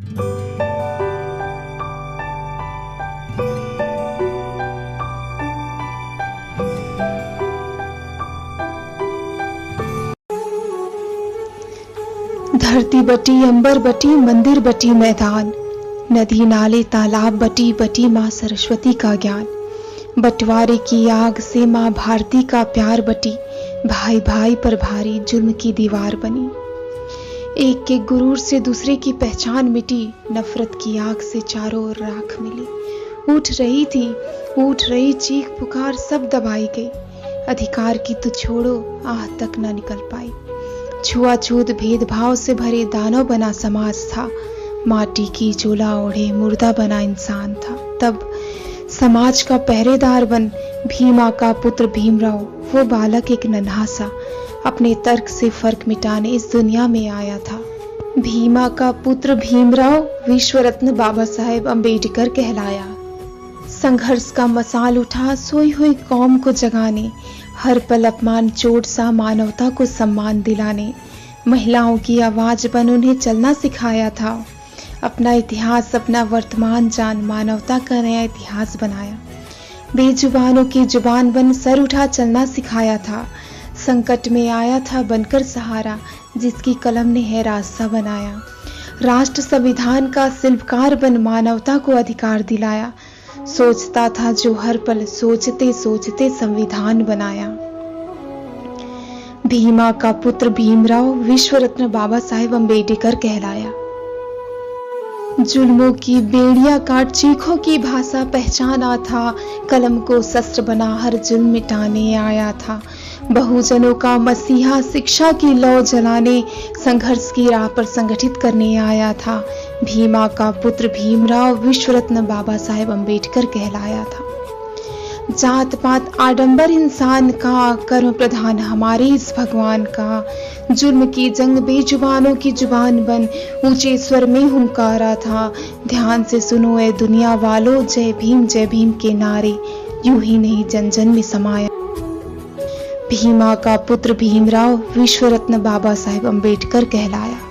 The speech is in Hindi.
धरती बटी, अंबर बटी, मंदिर बटी, मैदान। नदी, नाले, तालाब बटी बटी माँ सरस्वती का ज्ञान। बंटवारे की आग से माँ भारती का प्यार बटी। भाई भाई पर भारी जुर्म की दीवार बनी। एक के गुरूर से दूसरे की पहचान मिटी, नफरत की आग से चारों ओर राख मिली। उठ रही थी उठ रही चीख पुकार सब दबाई गई। अधिकार की तो छोड़ो, आह तक न निकल पाई। छुआछूत भेदभाव से भरे दानव बना समाज था। माटी की चोला ओढ़े मुर्दा बना इंसान था। तब समाज का पहरेदार बन, भीमा का पुत्र भीमराव, वो बालक एक नन्हा सा। अपने तर्क से फ़र्क मिटाने इस दुनिया में आया था। भीमा का पुत्र भीमराव विश्व रत्न बाबा साहेब अंबेडकर कहलाया। संघर्ष का मसाल उठा सोई हुई कौम को जगाने, हर पल अपमान चोट सा मानवता को सम्मान दिलाने, महिलाओं की आवाज़ बन उन्हें चलना सिखाया था। अपना इतिहास, अपना वर्तमान जान मानवता का नया इतिहास बनाया। बेजुबानों की ज़ुबान बन सर उठा चलना सिखाया था। संकट में आया था बनकर सहारा, जिसकी कलम ने है रास्ता बनाया। राष्ट्र संविधान का शिल्पकार बन मानवता को अधिकार दिलाया। सोचता था जो हर पल सोचते सोचते संविधान बनाया। भीमा का पुत्र भीमराव विश्व रत्न बाबा साहेब अंबेडकर कहलाया। जुल्मों की बेड़िया काट चीखों की भाषा पहचाना था। कलम को शस्त्र बना हर जुल्म मिटाने आया था। बहुजनों का मसीहा शिक्षा की लौ जलाने, संघर्ष की राह पर संगठित करने आया था। भीमा का पुत्र भीमराव विश्वरत्न बाबा साहेब अंबेडकर कहलाया था। जात पात आडंबर इंसान का कर्म प्रधान हमारे इस भगवान का। जुर्म की जंग बेजुबानों की ज़ुबान बन, ऊँचे स्वर में हुंकारा था। ध्यान से सुनो ए दुनिया वालों, जय भीम जय भीम के नारे। यूँ ही नहीं जन जन में समाया। भीमा का पुत्र भीमराव विश्व रत्न बाबा साहेब अंबेडकर कहलाया।